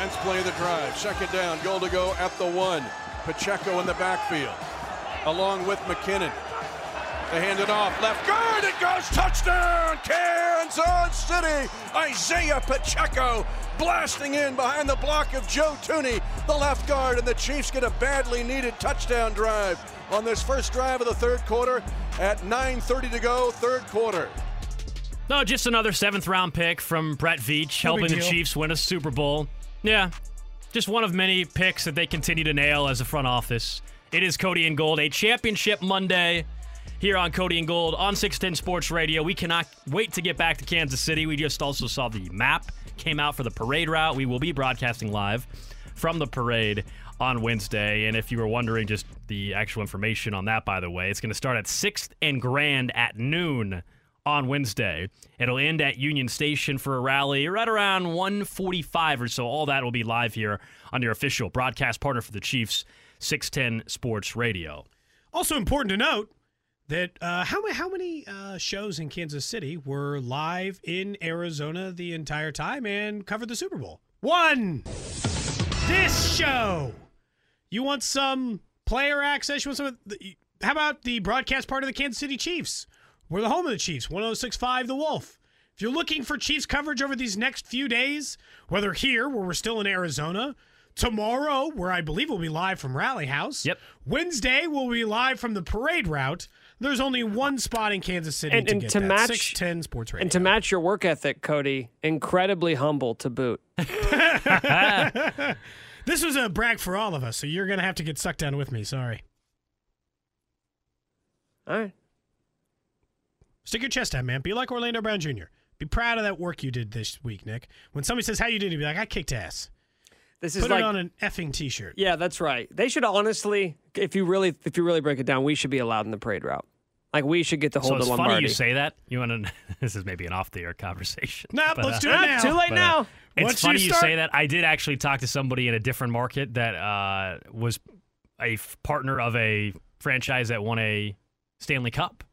Hence play the drive. Second down, goal to go at the one. Pacheco in the backfield, along with McKinnon. They hand it off. Left guard. It goes. Touchdown. Kansas City. Isaiah Pacheco blasting in behind the block of Joe Thuney, the left guard. And the Chiefs get a badly needed touchdown drive on this first drive of the third quarter at 9.30 to go, third quarter. No, just another seventh round pick from Brett Veach, helping the Chiefs win a Super Bowl. Yeah, just one of many picks that they continue to nail as a front office. It is Cody and Gold, a championship Monday here on Cody and Gold on 610 Sports Radio. We cannot wait to get back to Kansas City. We just also saw the map came out for the parade route. We will be broadcasting live from the parade on Wednesday. And if you were wondering just the actual information on that, by the way, it's going to start at 6th and Grand at noon on Wednesday. It'll end at Union Station for a rally right around 1:45 or so. All that will be live here on your official broadcast partner for the Chiefs, 610 Sports Radio. Also important to note, that uh, how how many uh, shows in Kansas City were live in Arizona the entire time and covered the Super Bowl? One. This show. You want some player access? You want some? The, how about the broadcast part of the Kansas City Chiefs? We're the home of the Chiefs. 106.5 The Wolf. If you're looking for Chiefs coverage over these next few days, whether here where we're still in Arizona, tomorrow where I believe we'll be live from Rally House, yep. Wednesday we'll be live from the parade route. There's only one spot in Kansas City and, to and get to that. match 610 Sports Radio. And to match your work ethic, Cody, incredibly humble to boot. this was a brag for all of us, so you're gonna have to get sucked down with me. Sorry. All right. Stick your chest out, man. Be like Orlando Brown Jr. Be proud of that work you did this week, Nick. When somebody says how you did, you be like, I kicked ass. This is Put like it on an effing t-shirt. Yeah, that's right. They should honestly, if you really, if you really break it down, we should be allowed in the parade route. Like we should get to hold so it's the Lombardi. funny you say that. You want to? This is maybe an off-the-air conversation. Nope, but, let's uh, do it now. Too late but, uh, now. It's Once funny you you, say that. I did actually talk to somebody in a different market that uh, was a f- partner of a franchise that won a Stanley Cup,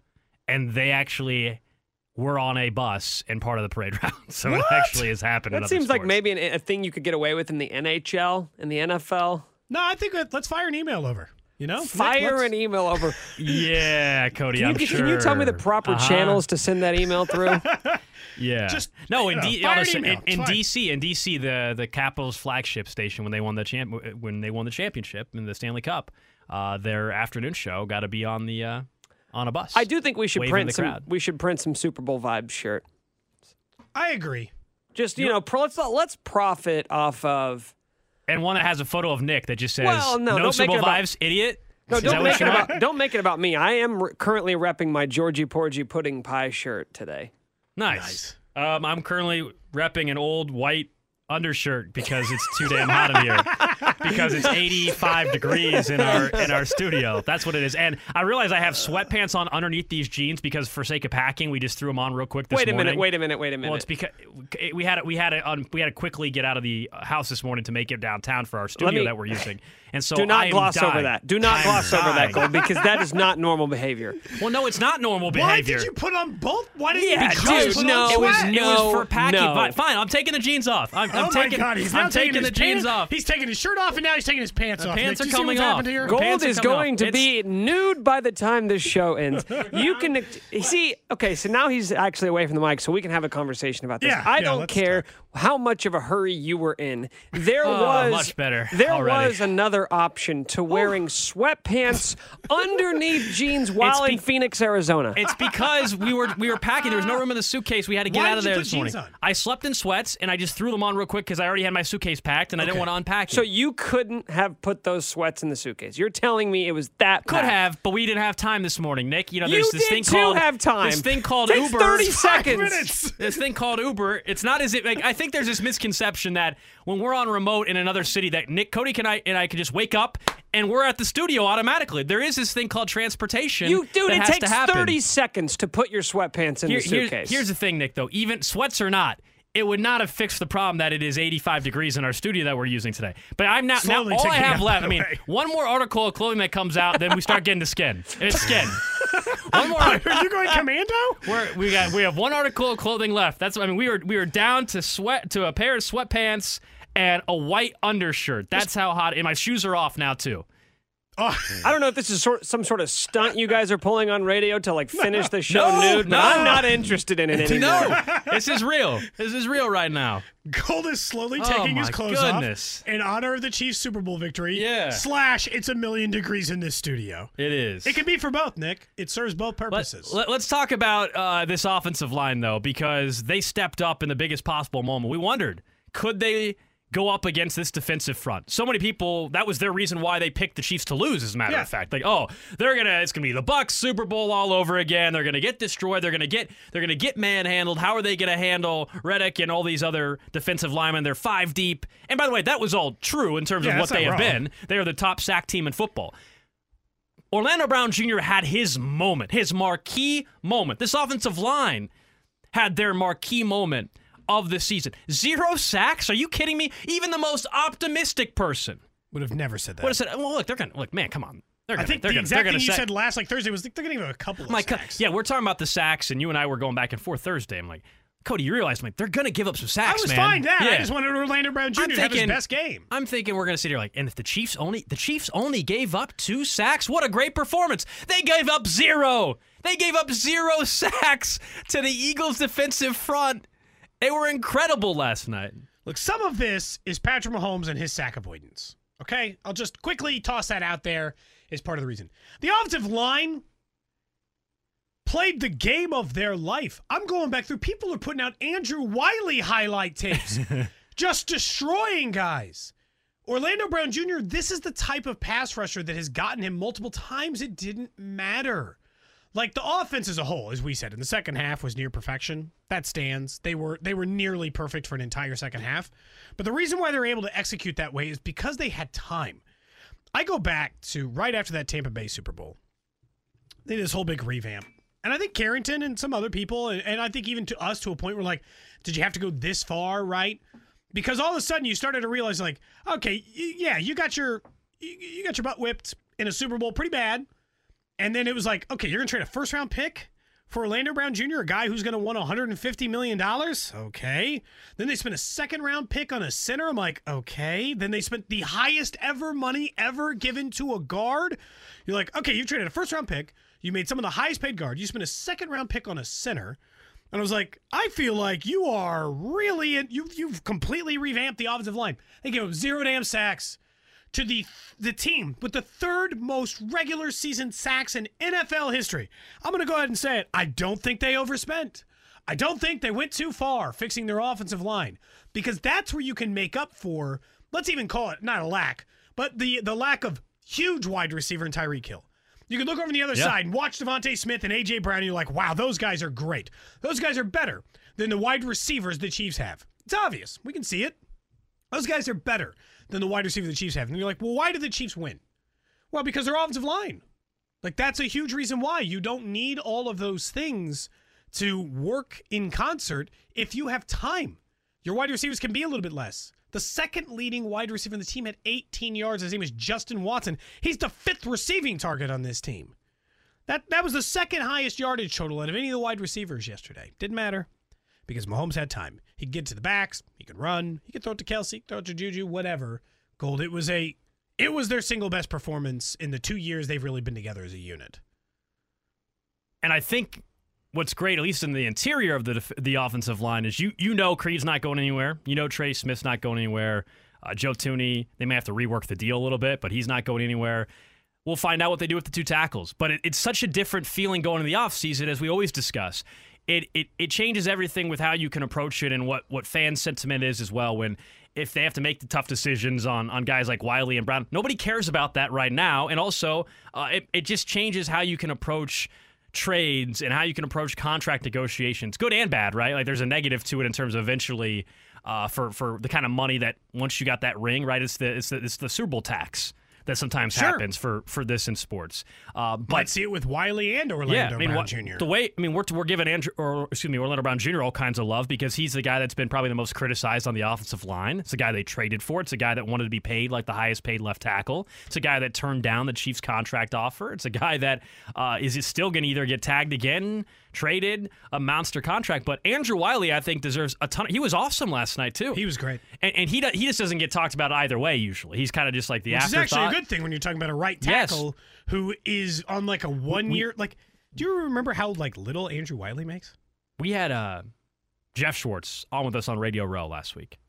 and they actually were on a bus and part of the parade route. So What? it actually has happened. in That other seems like maybe an, a thing you could get away with in the NHL and the NFL. No, I think that, let's fire an email over. You know, Fire let's- an email over. Yeah, Cody. Can I'm you, sure. can you tell me the proper Uh-huh. channels to send that email through? Yeah. Just, no, you in, know, D- honestly, in, in DC, in DC, the the Capitals flagship station when they won the champ when they won the championship in the Stanley Cup, uh, their afternoon show got to be on the uh, on a bus. I do think we should print some. crowd. We should print some Super Bowl vibes shirt. I agree. Just you know, pro, let's let's profit off of. and one that has a photo of Nick that just says Well, no, don't Super make it Bowl about- vibes, idiot." No, don't make it about don't make it about me. I am re- currently repping my Georgie Porgy pudding pie shirt today. Nice. Um, I'm currently repping an old white undershirt because it's too damn hot in here. because it's 85 degrees in our in our studio. That's what it is. And I realize I have sweatpants on underneath these jeans because for sake of packing, we just threw them on real quick this Wait a morning. minute. Wait a minute. Wait a minute. Well, it's because we had we had to, um, we had to quickly get out of the house this morning to make it downtown for our studio me- that we're using. And so Do not am gloss over that. Do not I'm gloss over that, dying. Gold, because that is not normal behavior. Well, no, it's not normal behavior. Why did you put on both? Why didn't Yeah, you dude, put no, on It was sweat? it was for packing. no. Fine, fine, I'm taking the jeans off. I'm, I'm oh taking my God! He's I'm now taking, his the jeans off. He's taking his shirt off, and now he's taking his pants The off. pants Nick, are do you see coming off. happened here? Gold Gold pants are is going off. to It's- be nude by the time this show ends. You can see. Okay, so now he's actually away from the mic, so we can have a conversation about this. Yeah, I yeah, don't let's care how much of a hurry you were in. There Oh, was much better There already. was another option to wearing sweatpants underneath jeans while It's in Phoenix, Arizona. It's because we were we were packing. There was no room in the suitcase. We had to get Why out of there this morning. on? I slept in sweats and I just threw them on real quick because I already had my suitcase packed and I didn't want to unpack it. so you couldn't have put those sweats in the suitcase. You're telling me it was that could packed. have, but we didn't have time this morning, Nick. You know, You there's this did thing too called have time. This thing called Takes Uber. 30 seconds. this thing called Uber. It's not as if like I think there's this misconception that when we're on remote in another city that Nick Cody can I and I can just wake up and we're at the studio automatically. There is this thing called transportation. You dude, that it has takes 30 seconds to put your sweatpants in Here- the here's- suitcase. here's the thing, Nick. Though, even sweats or not. It would not have fixed the problem that it is 85 degrees in our studio that we're using today. But I'm not now. All I have left. I mean, way. one more article of clothing that comes out, then we start getting to skin. It's skin. one more. Are you going commando? We're, we got we have one article of clothing left. That's I mean we were we were down to sweat to a pair of sweatpants and a white undershirt. That's how hot. And my shoes are off now too. Oh, I don't know if this is sort, some sort of stunt you guys are pulling on radio to like finish the show No, nude, but no. I'm not interested in it anymore. No, this is real. This is real right now. Gold is slowly Oh, taking his my clothes goodness. off in honor of the Chiefs Super Bowl victory. Yeah. Slash, it's a million degrees in this studio. It is. It can be for both, Nick. It serves both Let, purposes. let, us talk about uh, this offensive line, though, because they stepped up in the biggest possible moment. We wondered, could they go up against this defensive front? So many people, that was their reason why they picked the Chiefs to lose, as a matter Yeah. of fact. Like, oh, they're to, it's going to be the Bucks Super Bowl all over again. They're going to get destroyed. They're going to get, they're to get manhandled. How are they going to handle Reddick and all these other defensive linemen? They're five deep. And by the way, that was all true in terms Yeah, of what they have wrong. been. They are the top sack team in football. Orlando Brown Jr. had his moment, his marquee moment. This offensive line had their marquee moment of the season. Zero sacks? Are you kidding me? Even the most optimistic person Would have never said that. would have said, "Well, look, they're gonna look, man, come on, they're I gonna, think they're the gonna, exact thing you sack- said last like Thursday was they're going to give a couple of My co- sacks. yeah, we're talking about the sacks, and you and I were going back and forth Thursday. I'm like, Cody, you realize, like, they're gonna give up some sacks. I was man. fine that. I just wanted Orlando Brown Jr. I'm to have his best game. I'm thinking we're gonna sit here like, and if the Chiefs only the Chiefs only gave up two sacks, what a great performance! They gave up zero. They gave up zero sacks to the Eagles' defensive front. They were incredible last night. Look, some of this is Patrick Mahomes and his sack avoidance. Okay? I'll just quickly toss that out there as part of the reason. The offensive line played the game of their life. I'm going back through. People are putting out Andrew Wylie highlight tapes, just destroying guys. Orlando Brown Jr., this is the type of pass rusher that has gotten him multiple times. It didn't matter. Like the offense as a whole, as we said, in the second half was near perfection. That stands. They were they were nearly perfect for an entire second half. But the reason why they were able to execute that way is because they had time. I go back to right after that Tampa Bay Super Bowl. They did this whole big revamp. And I think Carrington and some other people, and, and I think even to us to a point where like, did you have to go this far, right? Because all of a sudden you started to realize like, okay, yeah, you got your you, you got your butt whipped in a Super Bowl pretty bad. And then it was like, okay, you're going to trade a first round pick for Orlando Brown Jr., a guy who's going to want $150 million? Okay. Then they spent a second round pick on a center. I'm like, okay. Then they spent the highest ever money ever given to a guard. You're like, okay, you traded a first round pick. You made some of the highest paid guard. You spent a second round pick on a center. And I was like, I feel like you are really, in, you, you've completely revamped the offensive line. They gave up zero damn sacks to the the team with the third most regular season sacks in NFL history. I'm going to go ahead and say it. I don't think they overspent. I don't think they went too far fixing their offensive line because that's where you can make up for let's even call it not a lack, but the the lack of huge wide receiver in Tyreek Hill. You can look over on the other Yeah. side and watch DeVonta Smith and AJ Brown, and you're like, wow, those guys are great. Those guys are better than the wide receivers the Chiefs have. It's obvious. We can see it. Those guys are better than the wide receiver the Chiefs have. And you're like, well, why did the Chiefs win? Well, because their offensive line. Like, that's a huge reason why. You don't need all of those things to work in concert if you have time. Your wide receivers can be a little bit less. The second leading wide receiver in the team had 18 yards. His name is Justin Watson. He's the fifth receiving target on this team. That that was the second highest yardage total out of any of the wide receivers yesterday. Didn't matter because Mahomes had time. He could get to the backs. He could run. He could throw it to Kelce, throw it to Juju, whatever. Gold. It was a, it was their single best performance in the two years they've really been together as a unit. And I think what's great, at least in the interior of the the offensive line, is you you know Creed's not going anywhere. You know Trey Smith's not going anywhere. Uh, Joe Thuney, they may have to rework the deal a little bit, but he's not going anywhere. We'll find out what they do with the two tackles. But it, it's such a different feeling going into the offseason, as we always discuss. It, it it changes everything with how you can approach it and what, what fan sentiment is as well when if they have to make the tough decisions on, on guys like Wylie and Brown. Nobody cares about that right now. And also, uh, it, it just changes how you can approach trades and how you can approach contract negotiations, good and bad, right? Like there's a negative to it in terms of eventually uh, for for the kind of money that once you got that ring, right? It's the it's the, it's the Super Bowl tax that sometimes Sure. happens for for this in sports. Uh, but Might see it with Wylie and Orlando yeah, I mean, Brown Jr. the way I mean, we're we're giving Andrew or excuse me, Orlando Brown Jr. all kinds of love because he's the guy that's been probably the most criticized on the offensive line. It's the guy they traded for. It's a guy that wanted to be paid like the highest paid left tackle. It's a guy that turned down the Chiefs contract offer. It's a guy that uh, is still going to either get tagged again, traded a monster contract. But Andrew Wylie, I think, deserves a ton. Of, he was awesome last night too. He was great, and, and he he just doesn't get talked about either way. Usually, he's kind of just like the Which afterthought. is actually a good thing when you're talking about a right tackle yes. who is on like a one year. Like, do you remember how like little Andrew Wylie makes? We had uh, Jeff Schwartz on with us on Radio Row last week,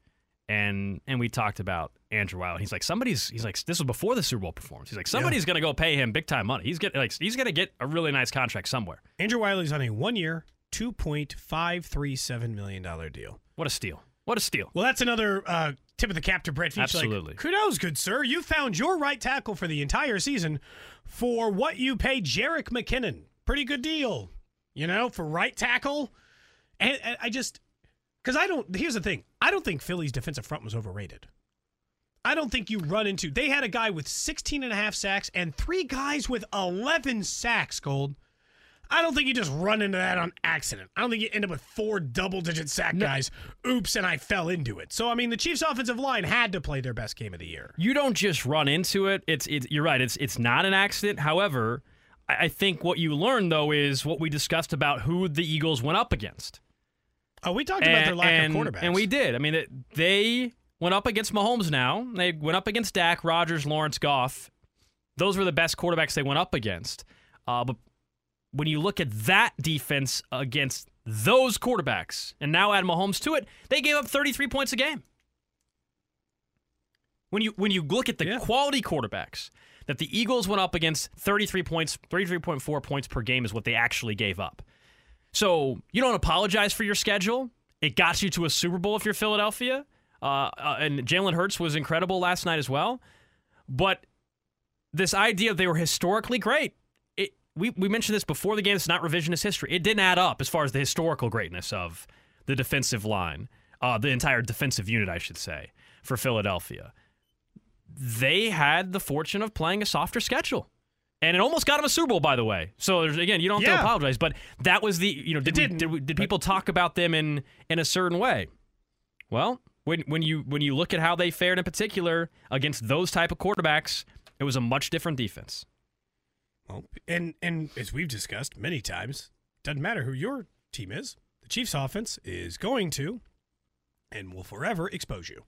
and and we talked about Andrew Wylie. He's like somebody's. He's like this was before the Super Bowl performance. He's like somebody's yeah. gonna go pay him big time money. He's get like he's gonna get a really nice contract somewhere. Andrew Wylie's on a one year, two point five three seven million dollar deal. What a steal! What a steal! Well, that's another uh, tip of the cap to Brett Veach. Absolutely. Like, kudos, good sir. You found your right tackle for the entire season for what you paid Jerick McKinnon. Pretty good deal, you know, for right tackle. And, and I just because I don't. Here's the thing. I don't think Philly's defensive front was overrated. I don't think you run into. They had a guy with 16 and a half sacks and three guys with 11 sacks, Gold. I don't think you just run into that on accident. I don't think you end up with four double digit sack no. guys. Oops, and I fell into it. So I mean, the Chiefs' offensive line had to play their best game of the year. You don't just run into it. It's it's you're right. It's it's not an accident. However, I think what you learn though is what we discussed about who the Eagles went up against. Oh, we talked and, about their lack and, of quarterbacks, and we did. I mean, they went up against Mahomes. Now they went up against Dak, Rodgers, Lawrence, Goff. Those were the best quarterbacks they went up against. Uh, but when you look at that defense against those quarterbacks, and now add Mahomes to it, they gave up 33 points a game. When you when you look at the yeah. quality quarterbacks that the Eagles went up against, 33 points, 33.4 points per game is what they actually gave up. So you don't apologize for your schedule. It got you to a Super Bowl if you're Philadelphia. Uh, uh, and Jalen Hurts was incredible last night as well. But this idea they were historically great, it, we, we mentioned this before the game. It's not revisionist history. It didn't add up as far as the historical greatness of the defensive line, uh, the entire defensive unit, I should say, for Philadelphia. They had the fortune of playing a softer schedule and it almost got him a Super Bowl, by the way. So again, you don't have yeah. to apologize, but that was the you know did we, did, we, did people talk about them in in a certain way? Well, when when you when you look at how they fared in particular against those type of quarterbacks, it was a much different defense. Well, and and as we've discussed many times, doesn't matter who your team is. The Chiefs' offense is going to and will forever expose you.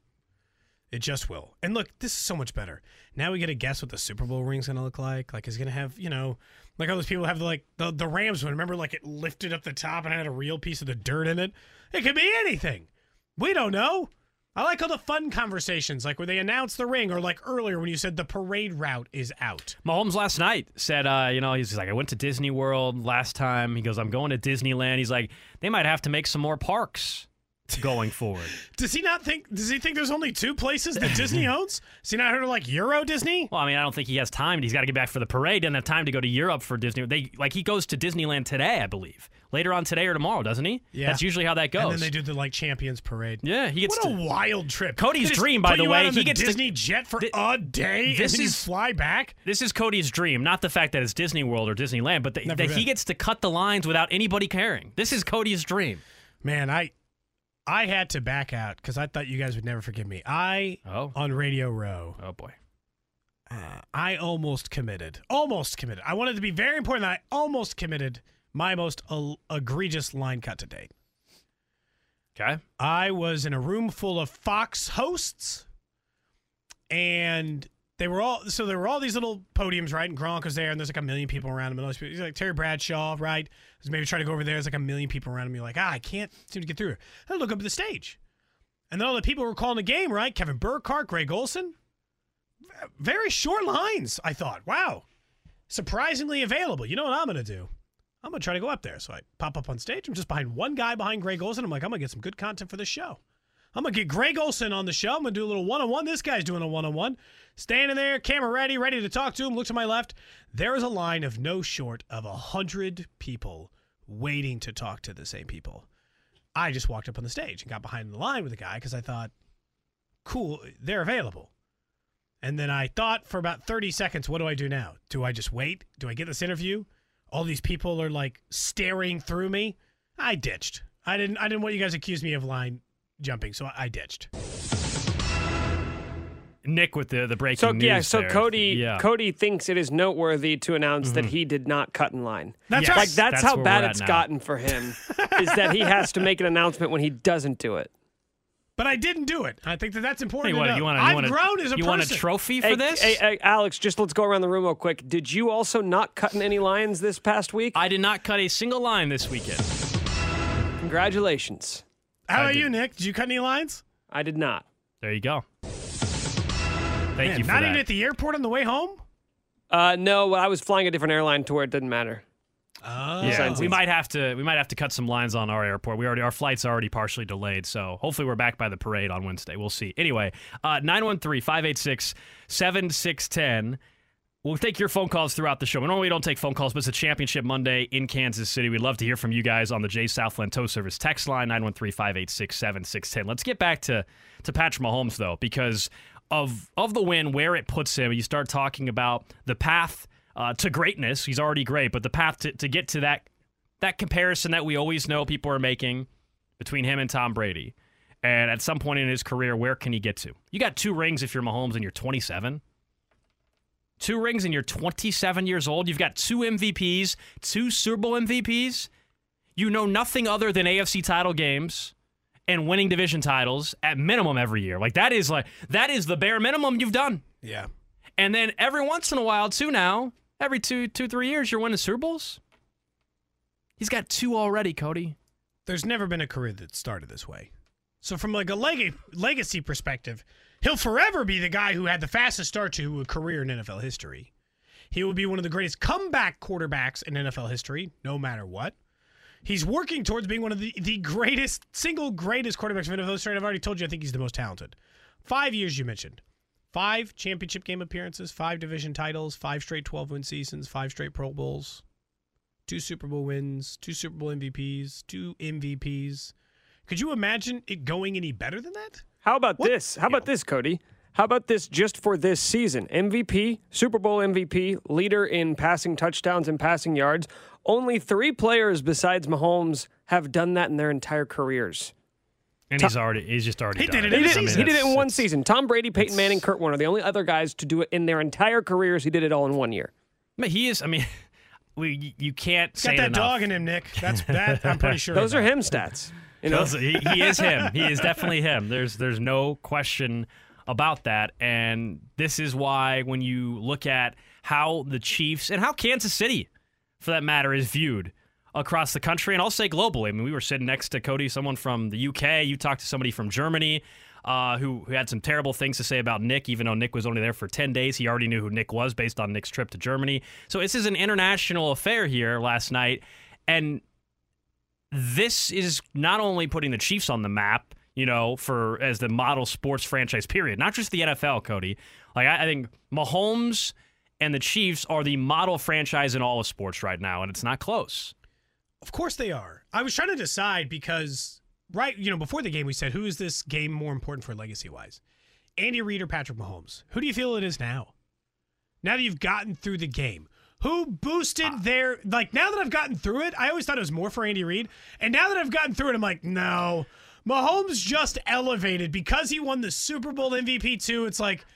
It just will. And look, this is so much better. Now we get to guess what the Super Bowl ring's gonna look like. Like, it's gonna have, you know, like all those people have the, like the the Rams one. Remember, like it lifted up the top and had a real piece of the dirt in it. It could be anything. We don't know. I like all the fun conversations, like where they announce the ring, or like earlier when you said the parade route is out. Mahomes last night said, uh, you know, he's like, I went to Disney World last time. He goes, I'm going to Disneyland. He's like, they might have to make some more parks going forward. does he not think? Does he think there's only two places that Disney owns? Has he not heard of like Euro Disney? Well, I mean, I don't think he has time. He's got to get back for the parade. Doesn't have time to go to Europe for Disney. They like he goes to Disneyland today, I believe. Later on today or tomorrow, doesn't he? Yeah. That's usually how that goes. And then they do the like Champions Parade. Yeah, he gets. What to, a wild trip! Cody's dream, by the way, he gets Disney to, jet for th- a day. This and is fly back. This is Cody's dream, not the fact that it's Disney World or Disneyland, but the, that he gets to cut the lines without anybody caring. This is Cody's dream. Man, I I had to back out because I thought you guys would never forgive me. I oh. on Radio Row. Oh boy. Uh, I almost committed. Almost committed. I wanted to be very important that I almost committed my most uh, egregious line cut to date. Okay. I was in a room full of Fox hosts, and they were all so there were all these little podiums, right? And Gronk was there, and there's like a million people around him. And those people, he's like Terry Bradshaw, right? Was maybe trying to go over there. There's like a million people around him. You're like, ah, I can't seem to get through. I look up at the stage, and then all the people were calling the game, right? Kevin Burkhardt, Greg Olsen. Very short lines. I thought, wow, surprisingly available. You know what I'm gonna do? I'm gonna try to go up there. So I pop up on stage. I'm just behind one guy behind Greg Olsen. I'm like, I'm gonna get some good content for this show. I'm gonna get Greg Olsen on the show. I'm gonna do a little one on one. This guy's doing a one on one. Standing there, camera ready, ready to talk to him. Look to my left. There is a line of no short of a hundred people waiting to talk to the same people. I just walked up on the stage and got behind the line with the guy because I thought, cool, they're available. And then I thought for about 30 seconds, what do I do now? Do I just wait? Do I get this interview? All these people are like staring through me. I ditched. I didn't I didn't want you guys to accuse me of line jumping, so I ditched. Nick with the the breaking So news. yeah, so there. Cody yeah. Cody thinks it is noteworthy to announce that mm-hmm. he did not cut in line. That's Yes. Like that's, That's how bad it's now. gotten for him is that he has to make an announcement when he doesn't do it. But I didn't do it. I think that that's important Hey, what, to know. you want a, I've want a, grown as a you person. want a trophy for Hey, this? hey, hey, Alex, just let's go around the room real quick. Did you also not cut any lines this past week? I did not cut a single line this weekend. Congratulations. How I about did. you, Nick? Did you cut any lines? I did not. There you go. Thank Man, you for not that. even at the airport on the way home. Uh, no, I was flying a different airline to where it didn't matter. Oh. yeah, we might have to we might have to cut some lines on our airport. We already our flight's already partially delayed, so hopefully we're back by the parade on Wednesday. We'll see. Anyway, uh 913-586-7610. We'll take your phone calls throughout the show. We Normally we don't take phone calls, but it's a championship Monday in Kansas City. We'd love to hear from you guys on the J Southland Tow Service text line 913-586-7610. Let's get back to to Patrick Mahomes though, because of of the win, where it puts him, you start talking about the path uh, to greatness. He's already great, but the path to, to get to that that comparison that we always know people are making between him and Tom Brady. And at some point in his career, where can he get to? You got two rings if you're Mahomes and you're 27. Two rings and you're 27 years old. You've got two MVPs, two Super Bowl MVPs. You know nothing other than AFC title games and winning division titles at minimum every year. Like that is like that is the bare minimum you've done. Yeah. And then every once in a while, too, now, every two, two, three years, you're winning Super Bowls. He's got two already, Cody. There's never been a career that started this way. So from like a leg- legacy perspective, he'll forever be the guy who had the fastest start to a career in NFL history. He will be one of the greatest comeback quarterbacks in NFL history, no matter what. He's working towards being one of the, the greatest, single greatest quarterbacks of NFL history. I've already told you, I think he's the most talented. Five years you mentioned. Five championship game appearances, five division titles, five straight 12 win seasons, five straight Pro Bowls, two Super Bowl wins, two Super Bowl MVPs, two MVPs. Could you imagine it going any better than that? How about this? How about this, Cody? How about this just for this season? MVP, Super Bowl MVP, leader in passing touchdowns and passing yards. Only three players besides Mahomes have done that in their entire careers. And he's already, he's just already He done did it it. in He a did, season. he did it in one season. Tom Brady, Peyton Manning, Kurt Warner, the only other guys to do it in their entire careers. He did it all in one year. I mean, he is, I mean, we, you can't say Got that enough. dog in him, Nick. That's that. I'm pretty sure. Those are him stats. You know, Those- he, he is him. He is definitely him. There's there's no question about that. And this is why when you look at how the Chiefs and how Kansas City, for that matter, is viewed across the country, and I'll say globally. I mean, we were sitting next to Cody, someone from the UK. You talked to somebody from Germany. Uh, who, who had some terrible things to say about Nick, even though Nick was only there for 10 days. He already knew who Nick was based on Nick's trip to Germany. So this is an international affair here last night. And this is not only putting the Chiefs on the map, you know, for as the model sports franchise, period. Not just the NFL, Cody. Like I, I think Mahomes and the Chiefs are the model franchise in all of sports right now, and it's not close. Of course they are. I was trying to decide because right, you know, before the game we said who is this game more important for legacy wise? Andy Reid or Patrick Mahomes? Who do you feel it is now? Now that you've gotten through the game. Who boosted uh, their like now that I've gotten through it, I always thought it was more for Andy Reid. And now that I've gotten through it, I'm like, no. Mahomes just elevated because he won the Super Bowl MVP too. It's like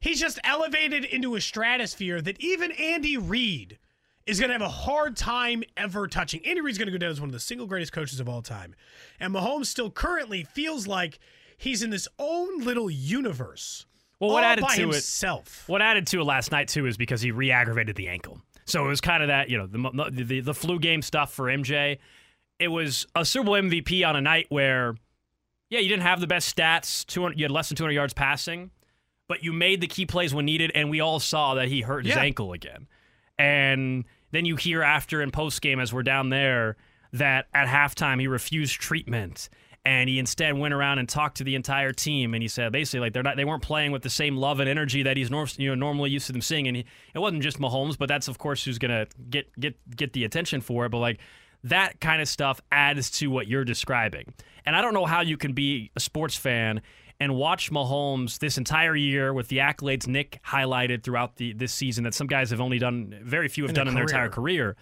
he's just elevated into a stratosphere that even Andy Reid is going to have a hard time ever touching. Andy Reid's going to go down as one of the single greatest coaches of all time. And Mahomes still currently feels like he's in this own little universe. Well, what added to it- What added to it last night too is because he re-aggravated the ankle. So it was kind of that, you know, the, the the the flu game stuff for MJ. It was a Super Bowl MVP on a night where, yeah, you didn't have the best stats. 200, you had less than 200 yards passing, but you made the key plays when needed, and we all saw that he hurt his Yeah. ankle again. And then you hear after in post game as we're down there that at halftime he refused treatment. And he instead went around and talked to the entire team and he said basically like they're not they weren't playing with the same love and energy that he's nor- you know normally used to them seeing. And he, it wasn't just Mahomes but that's of course who's to get get get the attention for it. But like that kind of stuff adds to what you're describing. And I don't know how you can be a sports fan and watch Mahomes this entire year with the accolades Nick highlighted throughout the this season that some guys have only done very few have In done their in their entire career.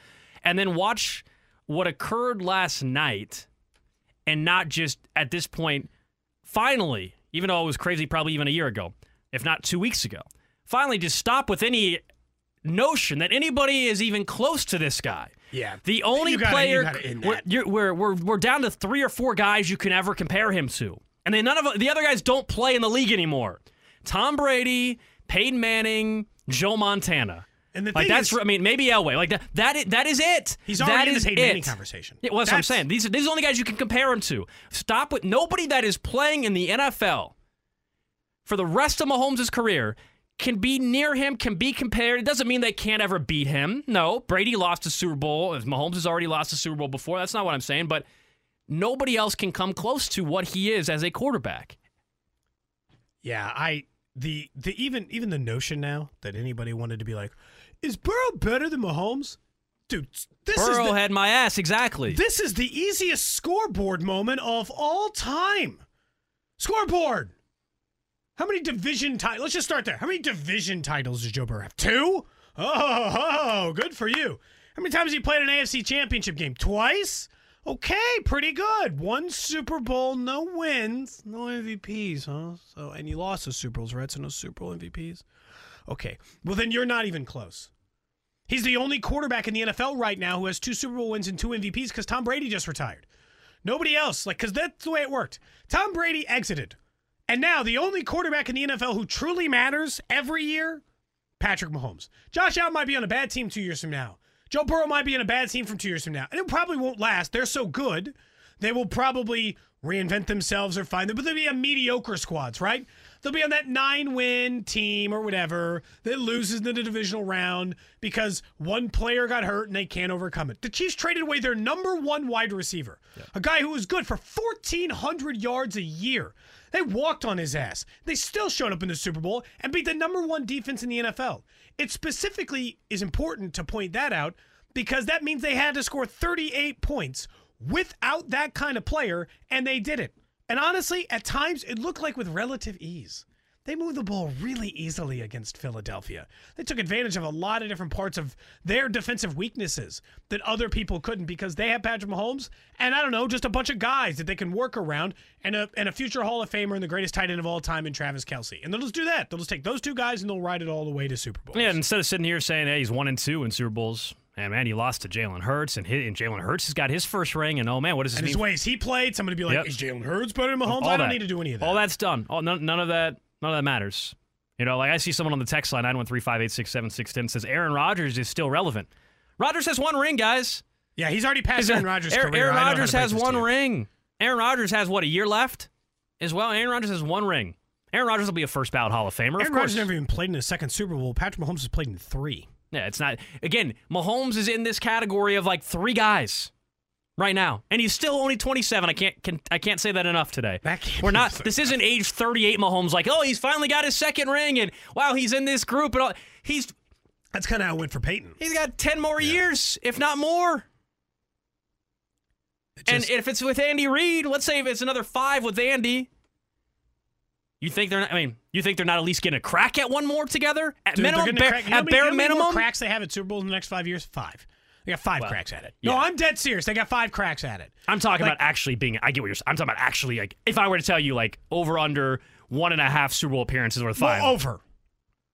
and then watch what occurred last night and not just at this point finally even though it was crazy probably even a year ago if not two weeks ago. Finally, just stop with any notion that anybody is even close to this guy. Yeah. The only gotta- player you we're, you're, we're, we're, we're down to three or four guys you can ever compare him to. And then none of the other guys don't play in the league anymore. Tom Brady, Peyton Manning, Joe Montana. And the like that's is- I mean maybe Elway like that that is, that is it. He's That in the Peyton Manning conversation. Yeah, well, that's, what I'm saying. These are, these are the only guys you can compare him to. Stop with nobody that is playing in the NFL for the rest of Mahomes' career can be near him, can be compared. It doesn't mean they can't ever beat him. No, Brady lost a Super Bowl. Mahomes has already lost a Super Bowl before. That's not what I'm saying. But nobody else can come close to what he is as a quarterback. Yeah, I the the even even the notion now that anybody wanted to be like, is Burrow better than Mahomes? Dude, this Burrow is the, had my ass exactly. this is the easiest scoreboard moment of all time. Scoreboard. How many division titles? Let's just start there. How many division titles does Joe Burrow have? Two. Oh, oh, good for you. How many times has he played an AFC Championship game? Twice. Okay, pretty good. One Super Bowl, no wins, no MVPs, huh? So, and you lost the Super Bowls, right? So no Super Bowl MVPs. Okay, well then you're not even close. He's the only quarterback in the NFL right now who has two Super Bowl wins and two MVPs because Tom Brady just retired. Nobody else, like, because that's the way it worked. Tom Brady exited. And now the only quarterback in the NFL who truly matters every year, Patrick Mahomes. Josh Allen might be on a bad team two years from now. Joe Burrow might be in a bad team from two years from now. And it probably won't last. They're so good. They will probably reinvent themselves or find them, but they'll be a mediocre squads, right? They'll be on that nine win team or whatever that loses in the divisional round because one player got hurt and they can't overcome it. The Chiefs traded away their number one wide receiver, a guy who was good for 1,400 yards a year. They walked on his ass. They still showed up in the Super Bowl and beat the number one defense in the NFL. It specifically is important to point that out because that means they had to score 38 points without that kind of player, and they did it. And honestly, at times it looked like with relative ease. They moved the ball really easily against Philadelphia. They took advantage of a lot of different parts of their defensive weaknesses that other people couldn't because they have Patrick Mahomes and I don't know, just a bunch of guys that they can work around and a, and a future Hall of Famer and the greatest tight end of all time in Travis Kelce. And they'll just do that. They'll just take those two guys and they'll ride it all the way to Super Bowl. Yeah, instead of sitting here saying, "Hey, he's one and two in Super Bowls," and man, he lost to Jalen Hurts, and, and Jalen Hurts has got his first ring, and oh man, what does this and his ways he played, somebody be like, Yep. is Jalen Hurts better than Mahomes? All I don't that. need to do any of that. All that's done. All, none, none of that. None of that matters. You know, like I see someone on the text line nine one three five eight six seven six ten says Aaron Rodgers is still relevant. Rodgers has one ring, guys. Yeah, he's already passed Aaron Rodgers' Aaron. Aaron I know how to Rodgers has one you. ring. Aaron Rodgers has what a year left as well. Aaron Rodgers has one ring. Aaron Rodgers will be a first ballot Hall of Famer. Aaron of course. Rodgers never even played in a second Super Bowl. Patrick Mahomes has played in three. Yeah, it's not. Again, Mahomes is in this category of like three guys right now, and he's still only 27. I can't can, I can't say that enough today. That We're not. said This isn't age 38 Mahomes. Like, oh, he's finally got his second ring, and wow, he's in this group, and all. He's That's kind of how it went for Peyton. he's got 10 more years, if not more. It And if it's with Andy Reid, let's say if it's another five with Andy. You think they're not? I mean, you think they're not at least getting a crack at one more together at Dude, minimum, bare, crack- you know at many- bare you know more minimum? cracks they have at Super Bowl in the next five years? Five. They got five Well, cracks at it. yeah. No, I'm dead serious. They got five cracks at it. I'm talking Like- about actually being. I get what you're. saying. I'm talking about actually like if I were to tell you like over under one and a half Super Bowl appearances worth five. Well, over.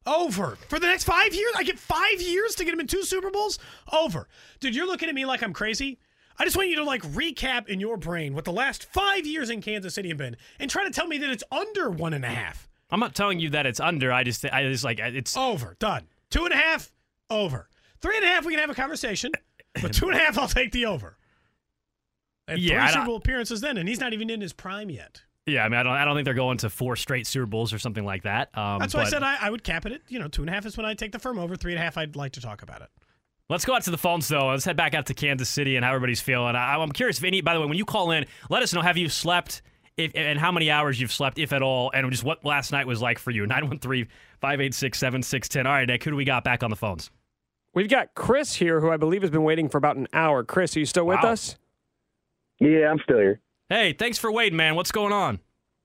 Over. For the next five years? I get five years to get him in two Super Bowls? Over. Dude, you're looking at me like I'm crazy. I just want you to like recap in your brain what the last five years in Kansas City have been and try to tell me that it's under one and a half. I'm not telling you that it's under. I just I just like it's. Over. Done. Two and a half. Over. Three and a half, we can have a conversation. But two and a half, I'll take the over. And Yeah, three Super Bowl appearances then, and he's not even in his prime yet. Yeah, I mean, I don't. I don't think they're going to four straight Super Bowls or something like that. Um, That's why I said I, I would cap it at, you know, two and a half is when I take the firm over. Three and a half, I'd like to talk about it. Let's go out to the phones though. Let's head back out to Kansas City and how everybody's feeling. I, I'm curious if any. By the way, when you call in, let us know have you slept. If, and how many hours you've slept, if at all, and just what last night was like for you. 913 586 7610. All right, Nick, who do we got back on the phones? We've got Chris here, who I believe has been waiting for about an hour. Chris, are you still with Wow. us? Yeah, I'm still here. Hey, thanks for waiting, man. What's going on?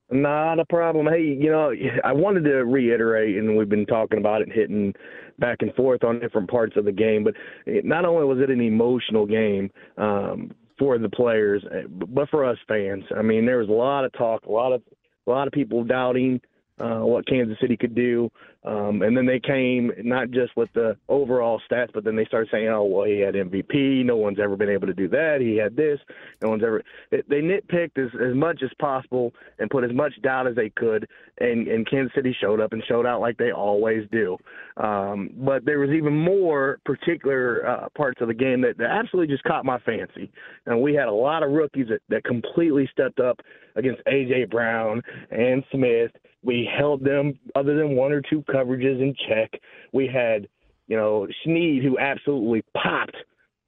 Not a problem. Hey, you know, I wanted to reiterate, and we've been talking about it, hitting back and forth on different parts of the game. But it, not only was it an emotional game um, for the players, but for us fans. I mean, there was a lot of talk, a lot of a lot of people doubting uh, what Kansas City could do. Um, and then they came not just with the overall stats, but then they started saying, "Oh, well, he had MVP. No one's ever been able to do that. He had this. No one's ever." They nitpicked as, as much as possible and put as much doubt as they could, and, and Kansas City showed up and showed out like they always do. Um, but there was even more particular uh, parts of the game that, that absolutely just caught my fancy. And we had a lot of rookies that, that completely stepped up against AJ Brown and Smith we held them, other than one or two coverages, in check. We had, you know, Sneed, who absolutely popped,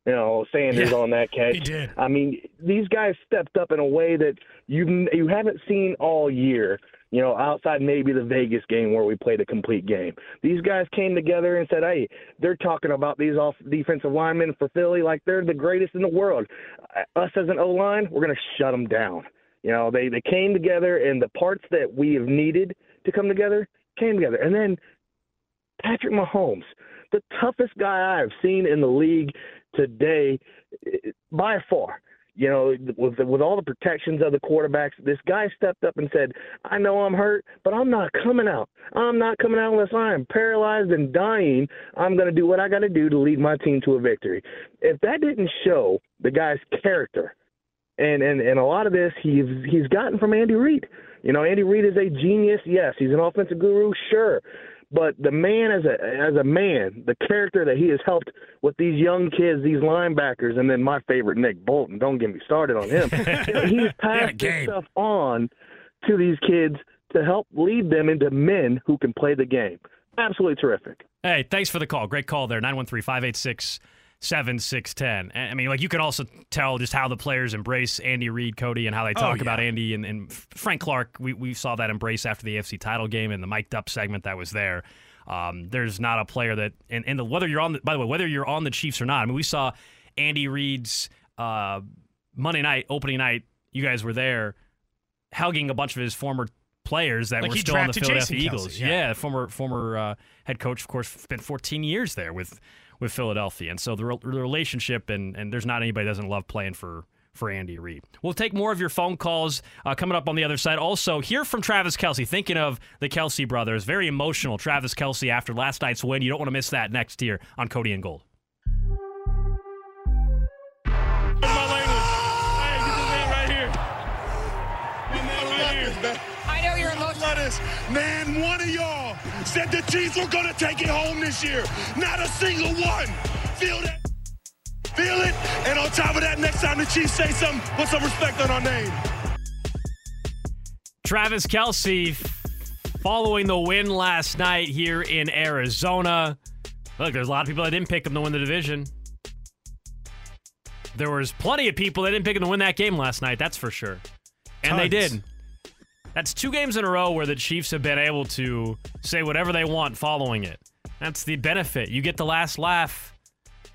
you know, Sanders yeah, on that catch. He did. I mean, these guys stepped up in a way that you you haven't seen all year. You know, outside maybe the Vegas game where we played a complete game. These guys came together and said, "Hey, they're talking about these off defensive linemen for Philly like they're the greatest in the world. Us as an O line, we're going to shut them down." You know, they they came together, and the parts that we have needed to come together came together. And then Patrick Mahomes, the toughest guy I've seen in the league today, by far. You know, with with all the protections of the quarterbacks, this guy stepped up and said, "I know I'm hurt, but I'm not coming out. I'm not coming out unless I am paralyzed and dying. I'm going to do what I got to do to lead my team to a victory." If that didn't show the guy's character and and and a lot of this he's he's gotten from Andy Reid. You know, Andy Reid is a genius. Yes, he's an offensive guru, sure, but the man as a as a man, the character that he has helped with these young kids, these linebackers, and then my favorite Nick Bolton. Don't get me started on him. you know, he's passed this stuff on to these kids to help lead them into men who can play the game. Absolutely terrific. Hey, thanks for the call. Great call there. 913 586 seven, six, ten. I mean, like you can also tell just how the players embrace Andy Reid, Cody, and how they oh, talk oh, yeah. about Andy and, and, Frank Clark. We we saw that embrace after the AFC title game and the mic'd up segment that was there. Um, there's not a player that and, and the, whether you're on the, by the way whether you're on the Chiefs or not. I mean, we saw Andy Reid's uh, Monday night opening night. You guys were there, hugging a bunch of his former players that like were still on the Philadelphia Jason Eagles. Yeah. yeah. former former uh, head coach, of course, spent 14 years there with with Philadelphia. And so the, re- the relationship, and, and there's not anybody that doesn't love playing for for Andy Reid. We'll take more of your phone calls uh, coming up on the other side. Also, hear from Travis Kelce. Thinking of the Kelce brothers, very emotional. Travis Kelce after last night's win. You don't want to miss that next year on Cody and Gold. Man, one of y'all said the Chiefs were going to take it home this year. Not a single one. Feel that? Feel it? And on top of that, next time the Chiefs say something, put some respect on our name. Travis Kelce following the win last night here in Arizona. Look, there's a lot of people that didn't pick him to win the division. There was plenty of people that didn't pick him to win that game last night, that's for sure. And Tons. they did. That's two games in a row where the Chiefs have been able to say whatever they want following it. That's the benefit. You get the last laugh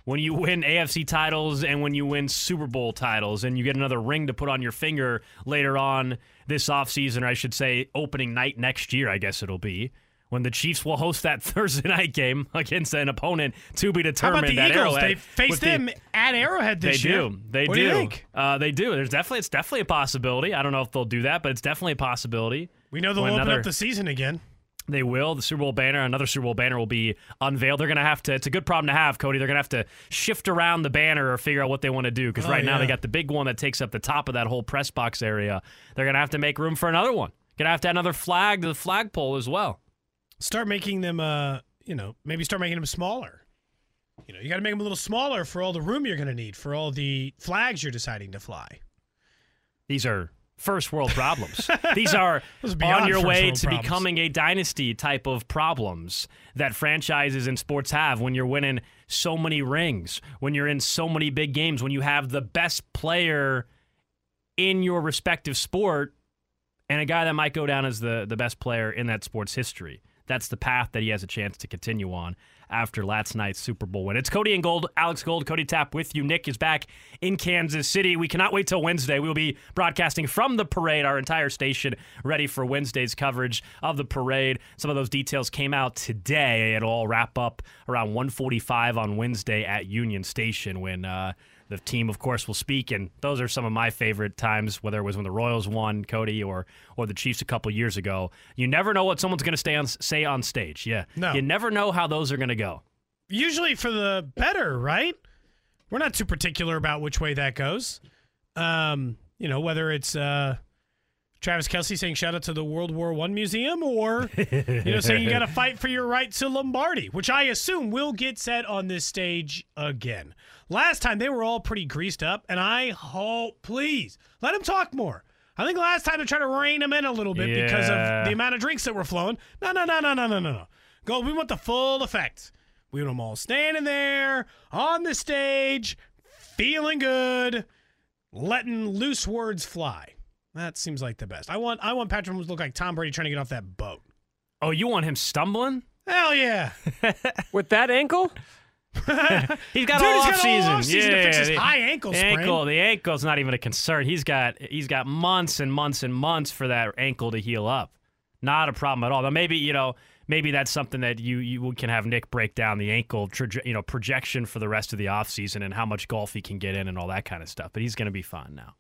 when you win AFC titles and when you win Super Bowl titles, and you get another ring to put on your finger later on this offseason, or I should say, opening night next year, I guess it'll be when the Chiefs will host that Thursday night game against an opponent to be determined. How about the Eagles? They face them the, at Arrowhead this year. they year. Do. They what do. do. think? Uh, they do. There's definitely it's definitely a possibility. I don't know if they'll do that, but it's definitely a possibility. We know they'll open another, up the season again. They will. The Super Bowl banner, another Super Bowl banner will be unveiled. They're going to have to, it's a good problem to have, Cody. They're going to have to shift around the banner or figure out what they want to do because oh, right yeah. now they got the big one that takes up the top of that whole press box area. They're going to have to make room for another one. Going to have to add another flag to the flagpole as well. Start making them, uh, you know, maybe start making them smaller. You know, you got to make them a little smaller for all the room you're going to need for all the flags you're deciding to fly. These are first world problems. These are on your way to problems. becoming a dynasty type of problems that franchises and sports have when you're winning so many rings, when you're in so many big games, when you have the best player in your respective sport and a guy that might go down as the, the best player in that sport's history that's the path that he has a chance to continue on after last night's Super Bowl win. It's Cody and Gold, Alex Gold, Cody Tapp with you. Nick is back in Kansas City. We cannot wait till Wednesday. We will be broadcasting from the parade, our entire station ready for Wednesday's coverage of the parade. Some of those details came out today. It'll all wrap up around 1:45 on Wednesday at Union Station when uh, the team, of course, will speak, and those are some of my favorite times. Whether it was when the Royals won, Cody, or or the Chiefs a couple years ago, you never know what someone's going to on say on stage. Yeah, no. you never know how those are going to go. Usually for the better, right? We're not too particular about which way that goes. Um, you know, whether it's uh, Travis Kelce saying shout out to the World War One museum, or you know saying you got to fight for your right to Lombardi, which I assume will get said on this stage again. Last time they were all pretty greased up, and I hope, please let him talk more. I think last time they tried to rein him in a little bit yeah. because of the amount of drinks that were flowing. No, no, no, no, no, no, no, no. Go. We want the full effect. We want them all standing there on the stage, feeling good, letting loose words fly. That seems like the best. I want I want Patrick Mahomes to look like Tom Brady trying to get off that boat. Oh, you want him stumbling? Hell yeah! With that ankle? he's got Dude, all he's got season. All season yeah, to fix his the, high ankle sprain. Ankle, the ankle's not even a concern. He's got he's got months and months and months for that ankle to heal up. Not a problem at all. But maybe you know maybe that's something that you you can have Nick break down the ankle traje- you know projection for the rest of the offseason and how much golf he can get in and all that kind of stuff. But he's going to be fine now.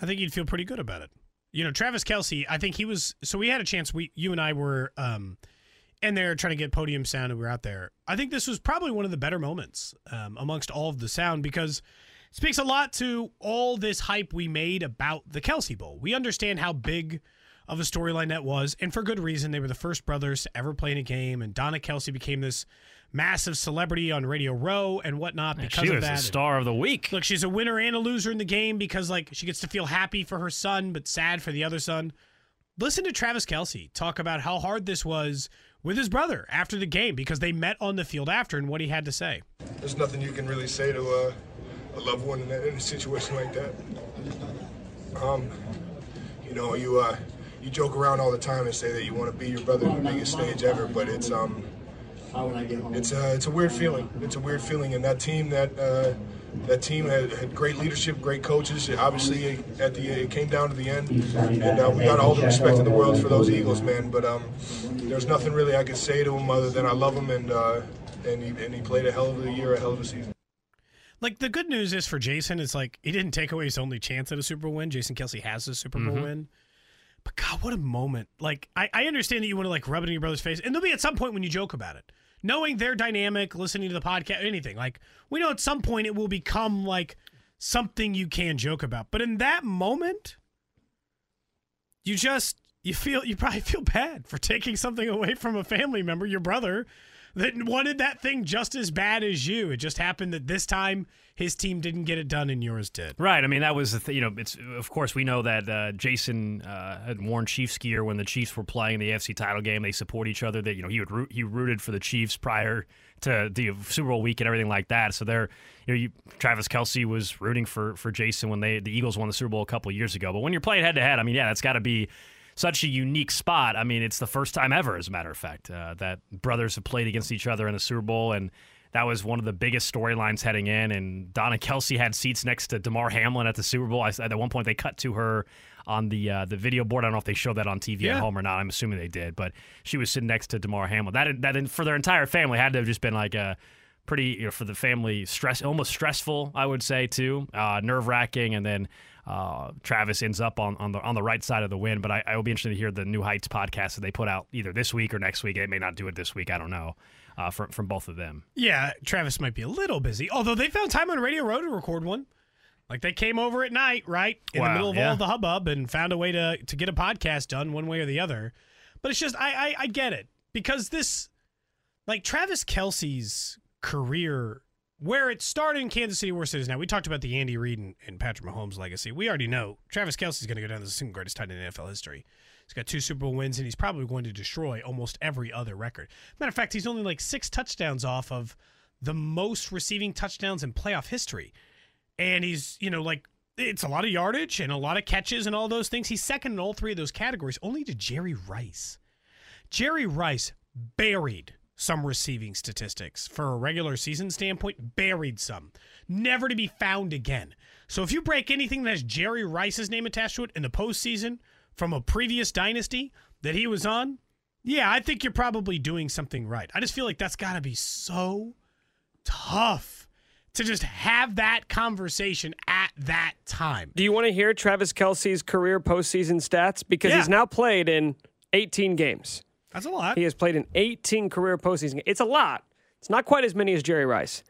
I think you'd feel pretty good about it. You know, Travis Kelce. I think he was. So we had a chance. We, you and I were um, in there trying to get podium sound, and we were out there. I think this was probably one of the better moments um, amongst all of the sound because it speaks a lot to all this hype we made about the Kelce Bowl. We understand how big of a storyline that was, and for good reason. They were the first brothers to ever play in a game, and Donna Kelce became this massive celebrity on Radio Row and whatnot because she of was that. the star of the week. Look, she's a winner and a loser in the game because like she gets to feel happy for her son but sad for the other son. Listen to Travis Kelce talk about how hard this was with his brother after the game because they met on the field after and what he had to say. There's nothing you can really say to a, a loved one in, in, a situation like that. Um, you know, you uh, you joke around all the time and say that you want to be your brother on the biggest stage ever, but it's um it's a it's a weird feeling. It's a weird feeling, and that team that uh, that team had, had, great leadership, great coaches. Obviously, at the it came down to the end, and uh, we got all the respect in the world for those Eagles, man. But um, there's nothing really I could say to him other than I love him, and uh, and he and he played a hell of a year, a hell of a season. Like the good news is for Jason, it's like he didn't take away his only chance at a Super Bowl win. Jason Kelce has a Super Bowl mm-hmm. win. But God, what a moment! Like I, I understand that you want to like rub it in your brother's face, and there'll be at some point when you joke about it knowing their dynamic, listening to the podcast, anything. Like we know at some point it will become like something you can joke about. But in that moment, you just you feel you probably feel bad for taking something away from a family member, your brother, that wanted that thing just as bad as you. It just happened that this time his team didn't get it done and yours did. Right. I mean, that was the th- you know, it's of course we know that uh, Jason uh, had worn Chiefs gear when the Chiefs were playing the AFC title game. They support each other. That you know he would root, he rooted for the Chiefs prior to the Super Bowl week and everything like that. So there, you know, you, Travis Kelce was rooting for for Jason when they the Eagles won the Super Bowl a couple years ago. But when you're playing head to head, I mean, yeah, that's got to be such a unique spot. I mean, it's the first time ever, as a matter of fact, uh, that brothers have played against each other in the Super Bowl, and that was one of the biggest storylines heading in. And Donna Kelce had seats next to Damar Hamlin at the Super Bowl. I, at one point, they cut to her on the uh, the video board. I don't know if they showed that on TV yeah. at home or not. I'm assuming they did, but she was sitting next to Damar Hamlin. That that for their entire family had to have just been like a pretty you know, for the family stress, almost stressful. I would say too, uh, nerve wracking, and then. Uh, Travis ends up on, on the on the right side of the win, but I, I will be interested to hear the New Heights podcast that they put out either this week or next week. They may not do it this week. I don't know uh, from from both of them. Yeah, Travis might be a little busy, although they found time on Radio Row to record one. Like they came over at night, right in wow, the middle of yeah. all the hubbub, and found a way to to get a podcast done one way or the other. But it's just I, I, I get it because this, like Travis Kelce's career, where it started in Kansas City, where it is now. We talked about the Andy Reid and, and Patrick Mahomes legacy. We already know Travis Kelce's going to go down as the single greatest tight end in NFL history. He's got two Super Bowl wins, and he's probably going to destroy almost every other record. Matter of fact, he's only like six touchdowns off of the most receiving touchdowns in playoff history. And he's, you know, like it's a lot of yardage and a lot of catches and all those things. He's second in all three of those categories, only to Jerry Rice. Jerry Rice buried some receiving statistics for a regular season standpoint, buried some, never to be found again. So if you break anything that has Jerry Rice's name attached to it in the postseason, from a previous dynasty that he was on, yeah, I think you're probably doing something right. I just feel like that's got to be so tough to just have that conversation at that time. Do you want to hear Travis Kelce's career postseason stats? Because Yeah. he's now played in 18 games. That's a lot. He has played in 18 career postseason. games. It's a lot. It's not quite as many as Jerry Rice.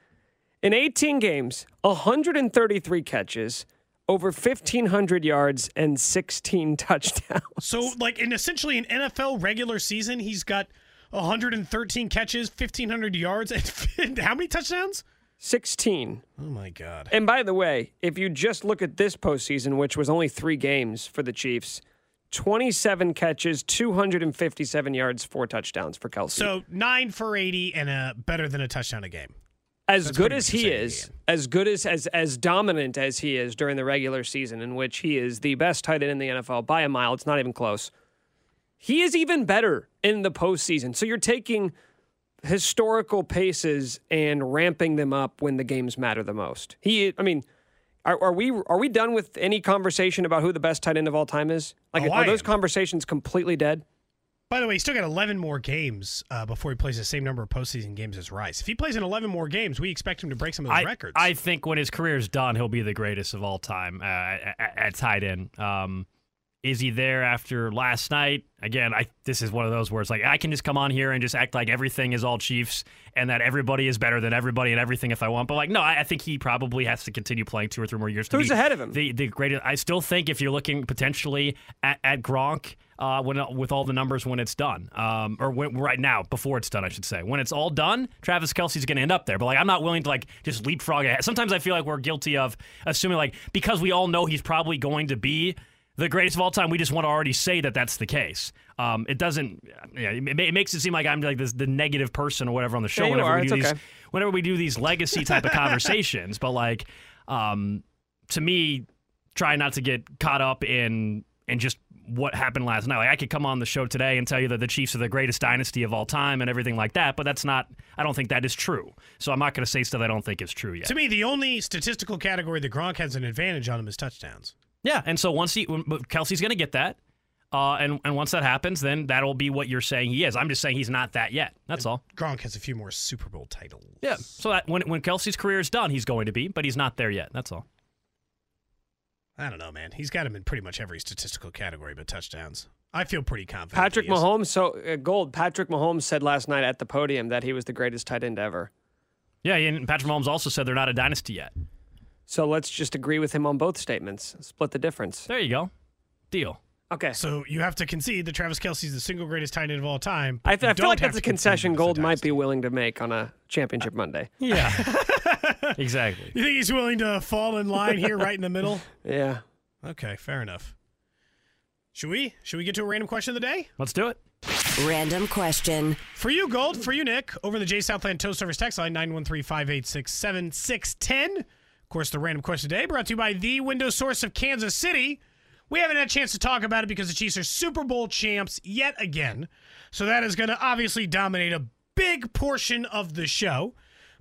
In 18 games, 133 catches, over 1,500 yards, and 16 touchdowns. So, like in essentially an NFL regular season, he's got 113 catches, 1,500 yards, and how many touchdowns? 16. Oh my God! And by the way, if you just look at this postseason, which was only three games for the Chiefs, 27 catches, 257 yards, four touchdowns for Kelce. So nine for 80 and a better than a touchdown a game. as That's good as he is, as good as, as as dominant as he is during the regular season, in which he is the best tight end in the NFL by a mile, it's not even close. He is even better in the postseason. So you're taking historical paces and ramping them up when the games matter the most. He, I mean, are, are we are we done with any conversation about who the best tight end of all time is? Like, Oh, are I those am. conversations completely dead? By the way, he's still got 11 more games uh, before he plays the same number of postseason games as Rice. If he plays in 11 more games, we expect him to break some of those I, records. I think when his career is done, he'll be the greatest of all time uh, at, at tight end. Um, is he there after last night? Again, I this is one of those where it's like I can just come on here and just act like everything is all Chiefs and that everybody is better than everybody and everything if I want. But like, no, I, I think he probably has to continue playing two or three more years. To Who's be ahead of him? The the greatest. I still think if you're looking potentially at, at Gronk. Uh, when with all the numbers when it's done, um, or when, right now before it's done, I should say. When it's all done, Travis Kelce's going to end up there. But like, I'm not willing to like just leapfrog ahead. Sometimes I feel like we're guilty of assuming like because we all know he's probably going to be the greatest of all time, we just want to already say that that's the case. Um, it doesn't. Yeah, it, it makes it seem like I'm like this the negative person or whatever on the show. Yeah, whenever are. we do It's these, okay. whenever we do these legacy type of conversations, but like, um, to me, try not to get caught up in in just what happened last night. Like I could come on the show today and tell you that the Chiefs are the greatest dynasty of all time and everything like that, but that's not. I don't think that is true. So I'm not going to say stuff I don't think is true yet. to me, the only statistical category that Gronk has an advantage on him is touchdowns. Yeah, and so once he Kelce's going to get that, uh, and and once that happens, then that'll be what you're saying he is. I'm just saying he's not that yet. That's all. Gronk has a few more Super Bowl titles. Yeah. So that when when Kelce's career is done, he's going to be, but he's not there yet. That's all. I don't know, man. He's got him in pretty much every statistical category but touchdowns. I feel pretty confident. Patrick. Mahomes. So uh, gold. Patrick Mahomes said last night at the podium that he was the greatest tight end ever. Yeah, and Patrick Mahomes also said they're not a dynasty yet. So let's just agree with him on both statements. Split the difference. There you go. Deal. Okay. So you have to concede that Travis Kelce's the single greatest tight end of all time. I, th- I feel like that's a concession that it's Gold might be willing to make on a championship uh, Monday. Yeah. exactly. You think he's willing to fall in line here, right in the middle? Yeah. Okay, fair enough. Should we? Should we get to a random question of the day? Let's do it. Random question. For you, Gold. For you, Nick. Over the J Southland Tow Service text line, 913-586-7610. Of course, the random question today brought to you by the window source of Kansas City. We haven't had a chance to talk about it because the Chiefs are Super Bowl champs yet again. So that is going to obviously dominate a big portion of the show.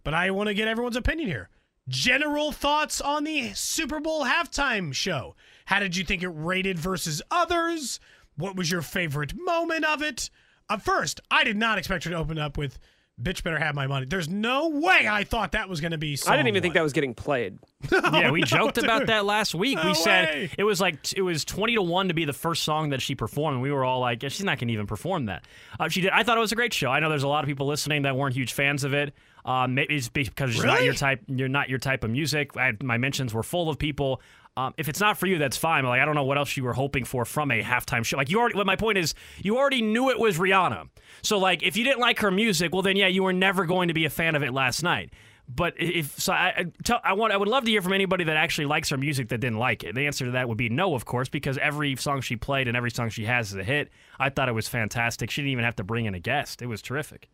But I want to get everyone's opinion here. General thoughts on the Super Bowl halftime show. How did you think it rated versus others? What was your favorite moment of it? Uh, first, I did not expect her to open up with "Bitch Better Have My Money." There's no way I thought that was going to be. I didn't even think that was getting played. yeah, we no, joked about that last week. No we said it was like it was twenty to one to be the first song that she performed. And we were all like, yeah, "She's not going to even perform that." Uh, she did. I thought it was a great show. I know there's a lot of people listening that weren't huge fans of it. Um, maybe it's because it's not Really? your type. You're not your type of music. I, my mentions were full of people. Um, if it's not for you, that's fine. But like, I don't know what else you were hoping for from a halftime show. Like you already. What my point is, you already knew it was Rihanna. So like, if you didn't like her music, well then yeah, you were never going to be a fan of it last night. But if so, I, I, tell, I want I would love to hear from anybody that actually likes her music that didn't like it. The answer to that would be no, of course, because every song she played and every song she has is a hit. I thought it was fantastic. She didn't even have to bring in a guest. It was terrific.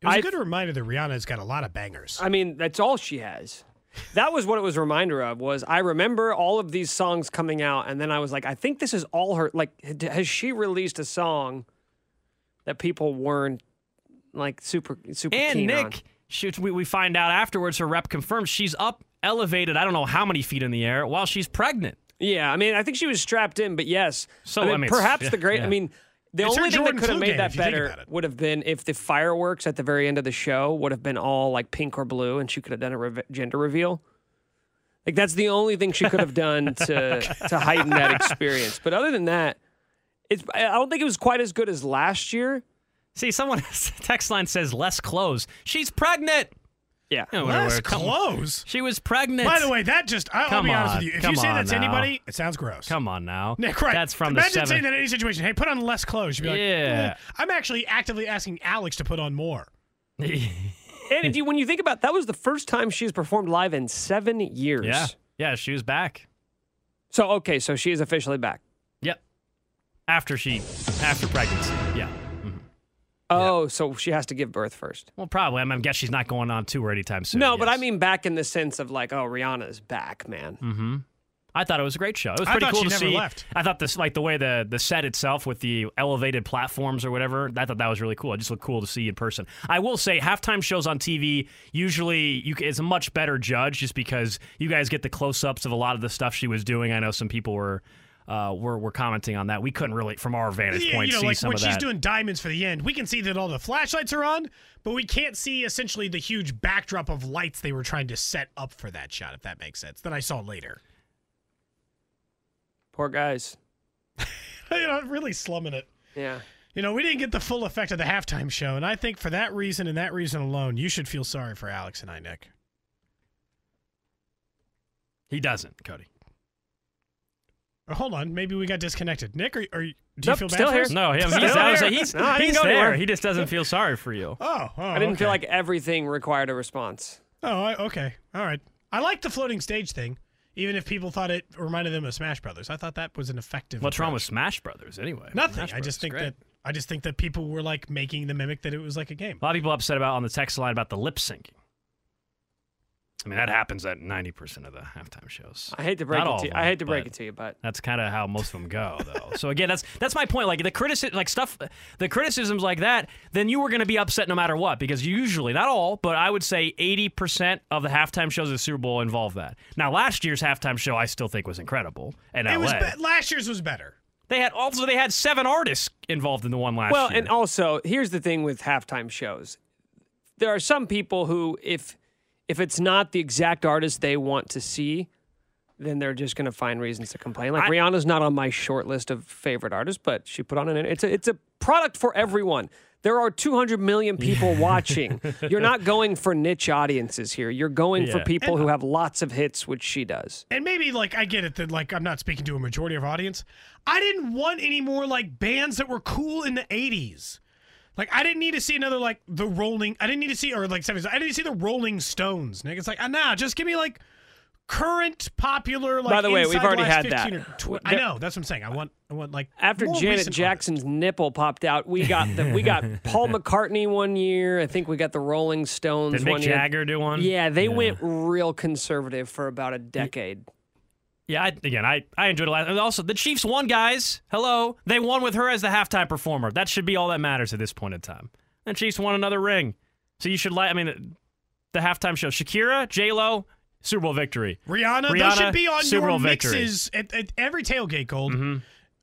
It was a I- good reminder that Rihanna's got a lot of bangers. I mean, that's all she has. That was what it was a reminder of. Was I remember all of these songs coming out, and then I was like, I think this is all her. Like, has she released a song that people weren't like super super And keen on? Nick, she, we, we find out afterwards. Her rep confirms she's up elevated. I don't know how many feet in the air while she's pregnant. Yeah, I mean, I think she was strapped in, but yes. So, I mean, I mean, perhaps yeah, the great. I mean, The It's only thing that could have made that if you think better would have been if the fireworks at the very end of the show would have been all like pink or blue, and she could have done a re- gender reveal. Like that's the only thing she could have done to to heighten that experience. But other than that, it's I don't think it was quite as good as last year. See, someone text line says less clothes. She's pregnant. Yeah. Yeah, whatever. Less clothes. She was pregnant. By the way, that just I, I'll be honest on. with you. If Come you say that to now. anybody, it sounds gross. come on now. Nick, right? That's from the Imagine saying that in any situation. Hey, put on less clothes. You'd be like, Yeah. "Eh." I'm actually actively asking Alex to put on more. And if you when you think about that was the first time she's performed live in seven years. yeah, yeah, she was back. So okay, so she is officially back. Yep. After she, after pregnancy. Yeah. Oh, so she has to give birth first. Well, probably. I, mean, I guess she's not going on tour anytime soon. no, but I mean back in the sense of like, oh, Rihanna's back, man. Mm-hmm. I thought it was a great show. It was I pretty thought cool she to never see. left. I thought this, like the way the the set itself with the elevated platforms or whatever. I thought that was really cool. It just looked cool to see in person. I will say, halftime shows on TV usually you, c- it's a much better judge just because you guys get the close ups of a lot of the stuff she was doing. I know some people were. Uh, were, were commenting on that. We couldn't really, from our vantage Yeah, point, you know, see like some when of she's that. doing diamonds for the end, we can see that all the flashlights are on, but we can't see essentially the huge backdrop of lights they were trying to set up for that shot, if that makes sense. That I saw later. Poor guys. you know, really slumming it. Yeah. You know, we didn't get the full effect of the halftime show, and I think for that reason and that reason alone, you should feel sorry for Alex and I, Nick. he doesn't, Cody. Or hold on, maybe we got disconnected. Nick, are, are do you Nope, feel bad still for here. us? No, him, he's, Still I was there. he's, No, I didn't he's there. He just doesn't feel sorry for you. Oh, oh, I didn't feel like everything required a response. Oh, I, okay. All right. I like the floating stage thing, even if people thought it reminded them of Smash Brothers. I thought that was an effective. What's wrong with. Smash Brothers anyway? Nothing. Smash I just think great. that I just think that people were like making the mimic that it was like a game. A lot of people upset about on the text line about the lip syncing. I mean, that happens at 90% of the halftime shows. I hate to break Not it to you. them, I hate to break but it to you, but That's kind of how most of them go, though. so again, that's that's my point. Like the criticism, like stuff, the criticisms like that, then you were going to be upset no matter what because usually, not all, but I would say 80% of the halftime shows of the Super Bowl involve that. Now, last year's halftime show, I still think was incredible. In It LA, was be- last year's was better. they had also they had seven artists involved in the one last well, year. and also here's the thing with halftime shows. There are some people who, if if it's not the exact artist they want to see, then they're just going to find reasons to complain. Like I- Rihanna's not on my short list of favorite artists, but she put on an. It's a it's a product for everyone. There are 200 million people watching. You're not going for niche audiences here. You're going for Yeah. people who have lots of hits, which she does. And maybe like I get it that like I'm not speaking to a majority of audience. I didn't want any more like bands that were cool in the 80s. Like I didn't need to see another like the Rolling. I didn't need to see or like 70s. I didn't see the Rolling Stones. Nick, it's like ah, nah, just give me like current popular like. By the way, we've already had 15 that. Or tw- I know that's what I'm saying. I want I want like After more Janet recent Jackson's nipple popped out, we got the we got Paul McCartney one year. I think we got the Rolling Stones Did Mick one year. Jagger do one? Yeah, they went real conservative for about a decade. Yeah, I, again, I, I enjoyed it. Last, and also, the Chiefs won, guys. Hello, they won with her as the halftime performer. That should be all that matters at this point in time. And Chiefs won another ring, so you should like. I mean, the halftime show: Shakira, J Lo, Super Bowl victory. Rihanna, Rihanna, those should be on Super your Bowl victory. Mm-hmm. mixes at, at every tailgate, Gold.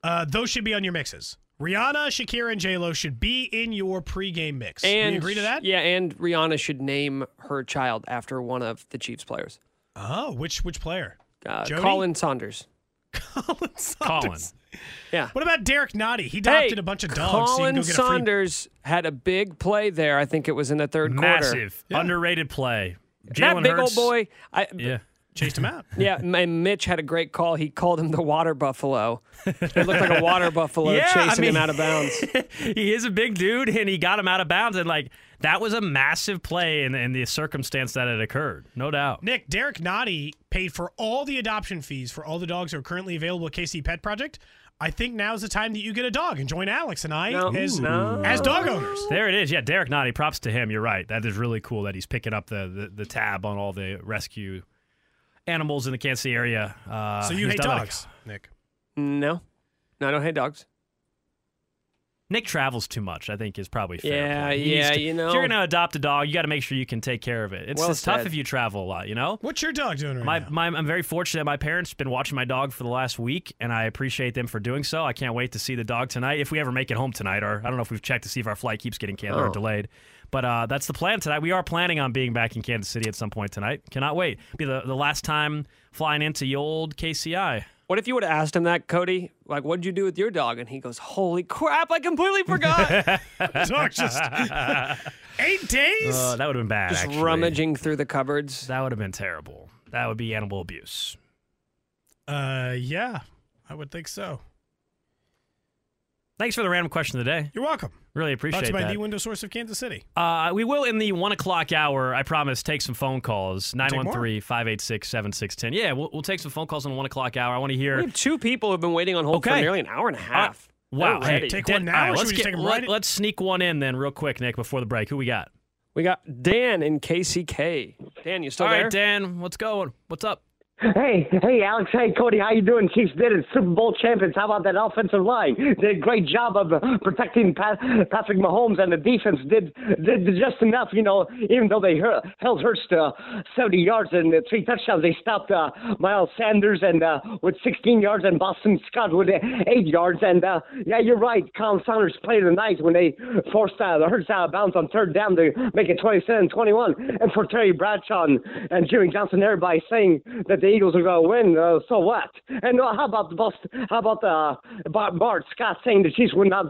Uh, those should be on your mixes. Rihanna, Shakira, and J Lo should be in your pregame mix. And we agree to that? Yeah, and Rihanna should name her child after one of the Chiefs players. Oh, which which player? Uh, Jody? Khalen Saunders. Khalen Saunders. Khalen. Yeah. What about Derrick Nnadi? He adopted hey, a bunch of dogs. so you Khalen can go get a free- Saunders had a big play there. I think it was in the third quarter. Massive, underrated play. That big Hurts, old boy. I, Yeah. chased him out. Yeah, and Mitch had a great call. He called him the water buffalo. It looked like a water buffalo Yeah, I chasing him out of bounds. he is a big dude, and he got him out of bounds. And like that was a massive play in, in the circumstance that it occurred, no doubt. Nick, Derrick Nnadi paid for all the adoption fees for all the dogs that are currently available at KC Pet Project. I think now's the time that you get a dog and join Alex and I No. as, No. as dog owners. There it is. Yeah, Derrick Nnadi. Props to him. You're right. That is really cool that he's picking up the the, the tab on all the rescue animals in the Kansas City area. Uh, So you hate done a- dogs, Nick. No, no, I don't hate dogs. Nick travels too much. I think is probably fair. Yeah, point. He yeah, to- you know. If you're gonna adopt a dog, you got to make sure you can take care of it. It's, Well it's tough if you travel a lot. You know. What's your dog doing right My, now? my, I'm very fortunate. My parents have been watching my dog for the last week, and I appreciate them for doing so. I can't wait to see the dog tonight. If we ever make it home tonight, or I don't know if we've checked to see if our flight keeps getting canceled or Oh. delayed. But uh, that's the plan tonight. We are planning on being back in Kansas City at some point tonight. Cannot wait. Be the, the last time flying into the old KCI. What if you would have asked him that, Cody? Like, what'd you do with your dog? And he goes, "Holy crap! I completely forgot." dog just eight days. Uh, that would have been bad. Just actually. rummaging through the cupboards. That would have been terrible. That would be animal abuse. Uh, yeah, I would think so. Thanks for the random question of the day. You're welcome. Really Brought to appreciate you by that. the window source of Kansas City. Uh, we will in the one o'clock hour, I promise, take some phone calls. more? 913 586 7610. Yeah, we'll, we'll take some phone calls on the one o'clock hour. I want to We hear. have two people who've been waiting on hold for nearly an hour and a half. Wow. They're Hey. Take Dan- one now, all right, or should let's we get, take 'em let, right- Let's sneak one in then, real quick, Nick, before the break. Who we got? We got Dan in KCK. Dan, you still All there? right, Dan, what's going? What's up? Hey, hey, Alex. Hey, Cody. How you doing? Chiefs did it. Super Bowl champions. How about that offensive line? Did a great job of uh, protecting Pat, Patrick Mahomes, and the defense did did just enough. You know, even though they held Hurts to 70 yards and uh, three touchdowns, they stopped uh, Miles Sanders and uh, with 16 yards and Boston Scott with uh, eight yards. And uh, yeah, you're right. Khalen Saunders played the night when they forced uh, the Hurts out of bounds on third down to make it 27-21. And for Terry Bradshaw and, and Jimmy Johnson, everybody saying that the Eagles are going to win. Uh, so what? And uh, how about the Boston? How about uh, Bart, Bart Scott saying the Chiefs would not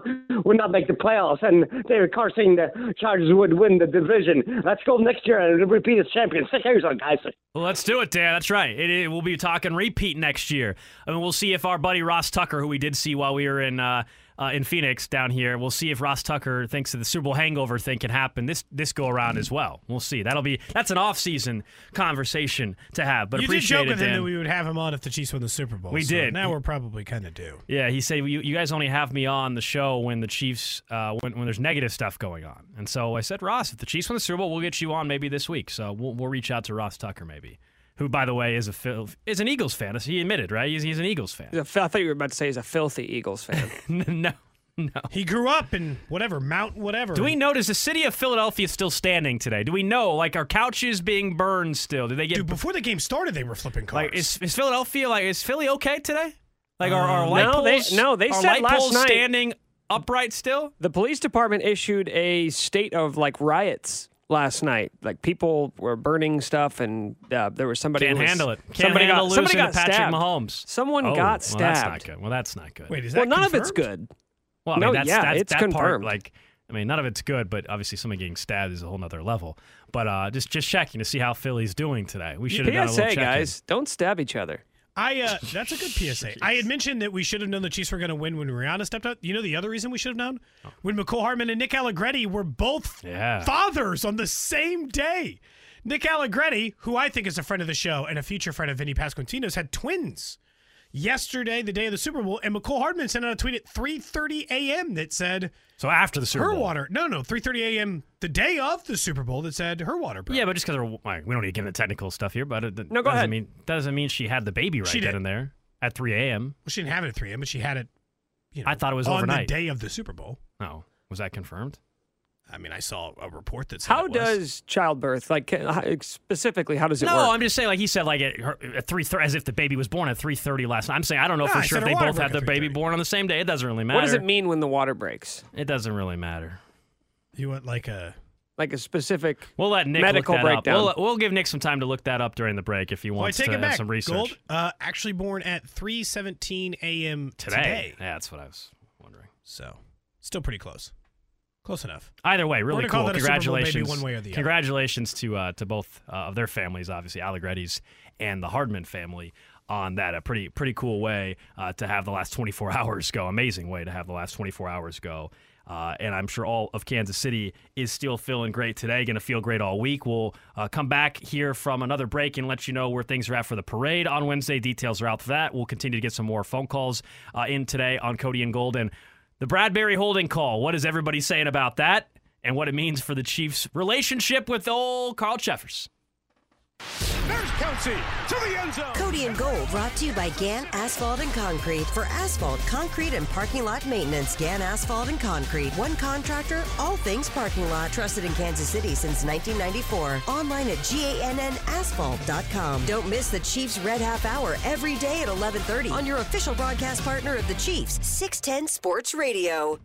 would not make the playoffs, and David Carr saying the Chargers would win the division. Let's go next year and repeat as champions. Six years on, guys. Well, let's do it, Dan. That's right. It, it- we'll be talking repeat next year. I mean, we'll see if our buddy Ross Tucker, who we did see while we were in uh, uh, in Phoenix down here, we'll see if Ross Tucker thinks that the Super Bowl hangover thing can happen this this go around as well. We'll see. That'll be that's an off season conversation to have. But you did joke with him that we would have him on if the Chiefs win the Super Bowl. We so did. Now we're probably kind of due. Yeah, he said you, you guys only have me on the show when the Chiefs uh, when when there's negative stuff going on, and so I said Ross, if the Chiefs win the Super Bowl, we'll get you on maybe this week. So we'll we'll reach out to Ross Tucker maybe, who by the way is a Phil, is an Eagles fan. He admitted right, he's, he's an Eagles fan. I thought you were about to say he's a filthy Eagles fan. no, no. He grew up in whatever Mount whatever. Do we know does the city of Philadelphia still standing today? Do we know like are couches being burned still? Do they get Dude, before the game started, they were flipping cars. like is, is Philadelphia like is Philly okay today? Like are, are Um, light no, they- poles no, they are said light last poles night- standing upright still? the police department issued a state of like riots last night. Like people were burning stuff, and uh, there was somebody Can't who was- handle it. Can't somebody handle got somebody got to Patrick stabbed. Mahomes. Someone Oh, got stabbed. Well, that's not good. Well, that's not good. Wait, is that well, that none of it's good. well, I no, mean, that's, yeah, that's, it's that part, confirmed. like, I mean, none of it's good, but obviously someone getting stabbed is a whole nother level. But uh, just just checking to see how Philly's doing today. We should have done a PSA, little check-in. guys, don't stab each other. I uh, that's a good PSA. I had mentioned that we should have known the Chiefs were going to win when Rihanna stepped up. You know the other reason we should have known when Mecole Hardman and Nick Allegretti were both Yeah. fathers on the same day. Nick Allegretti, who I think is a friend of the show and a future friend of Vinny Pasquantino's, had twins yesterday, the day of the Super Bowl, and Mecole Hardman sent out a tweet at 3:30 a.m. that said So after the Super Bowl, her Bowl. water. No, no, 3:30 a.m. the day of the Super Bowl that said her water. Broke. Yeah, but just because like, we don't need to get into technical stuff here, but it No, go doesn't ahead. mean doesn't mean she had the baby right She then did. and there at 3 a.m. Well, she didn't have it at 3 a.m., but she had it. You know, I thought it was on overnight. the day of the Super Bowl. Oh, was that confirmed? I mean, I saw a report that said How it was. does childbirth, like can- specifically, how does it no, work? I'm just saying, like he said, like at, her, at three thirty, as if the baby was born at three thirty last night. I'm saying I don't know No, for I sure if they both had at the baby born on the same day. It doesn't really matter. what does it mean when the water breaks? It doesn't really matter. You want like a Like a specific. We'll let Nick Medical look that breakdown. up. We'll, we'll give Nick some time to look that up during the break if he Well, I wants take to it have back. some research Gold, uh, actually born at 3:17 a.m. today. today. Yeah, that's what I was wondering. So, still pretty close. Close enough. Either way, really cool. that a Super Bowl, maybe Congratulations, one way or the other. congratulations to uh, to both uh, of their families, obviously Allegretti's and the Hardman family, on that. A pretty pretty cool way uh, to have the last 24 hours go. Amazing way to have the last 24 hours go. Uh, and I'm sure all of Kansas City is still feeling great today. Going to feel great all week. We'll uh, come back here from another break and let you know where things are at for the parade on Wednesday. Details are out for that. We'll continue to get some more phone calls uh, in today on Cody and Golden. The Bradberry holding call. What is everybody saying about that? And what it means for the Chiefs' relationship with old Carl Cheffers. There's Kelce to the end zone. Cody and Gold brought to you by Gann Asphalt and Concrete. For asphalt, concrete, and parking lot maintenance, Gann Asphalt and Concrete. One contractor, all things parking lot. Trusted in Kansas City since 1994. Online at GANNasphalt.com. Don't miss the Chiefs Red Half Hour every day at 1130 on your official broadcast partner of the Chiefs, 610 Sports Radio.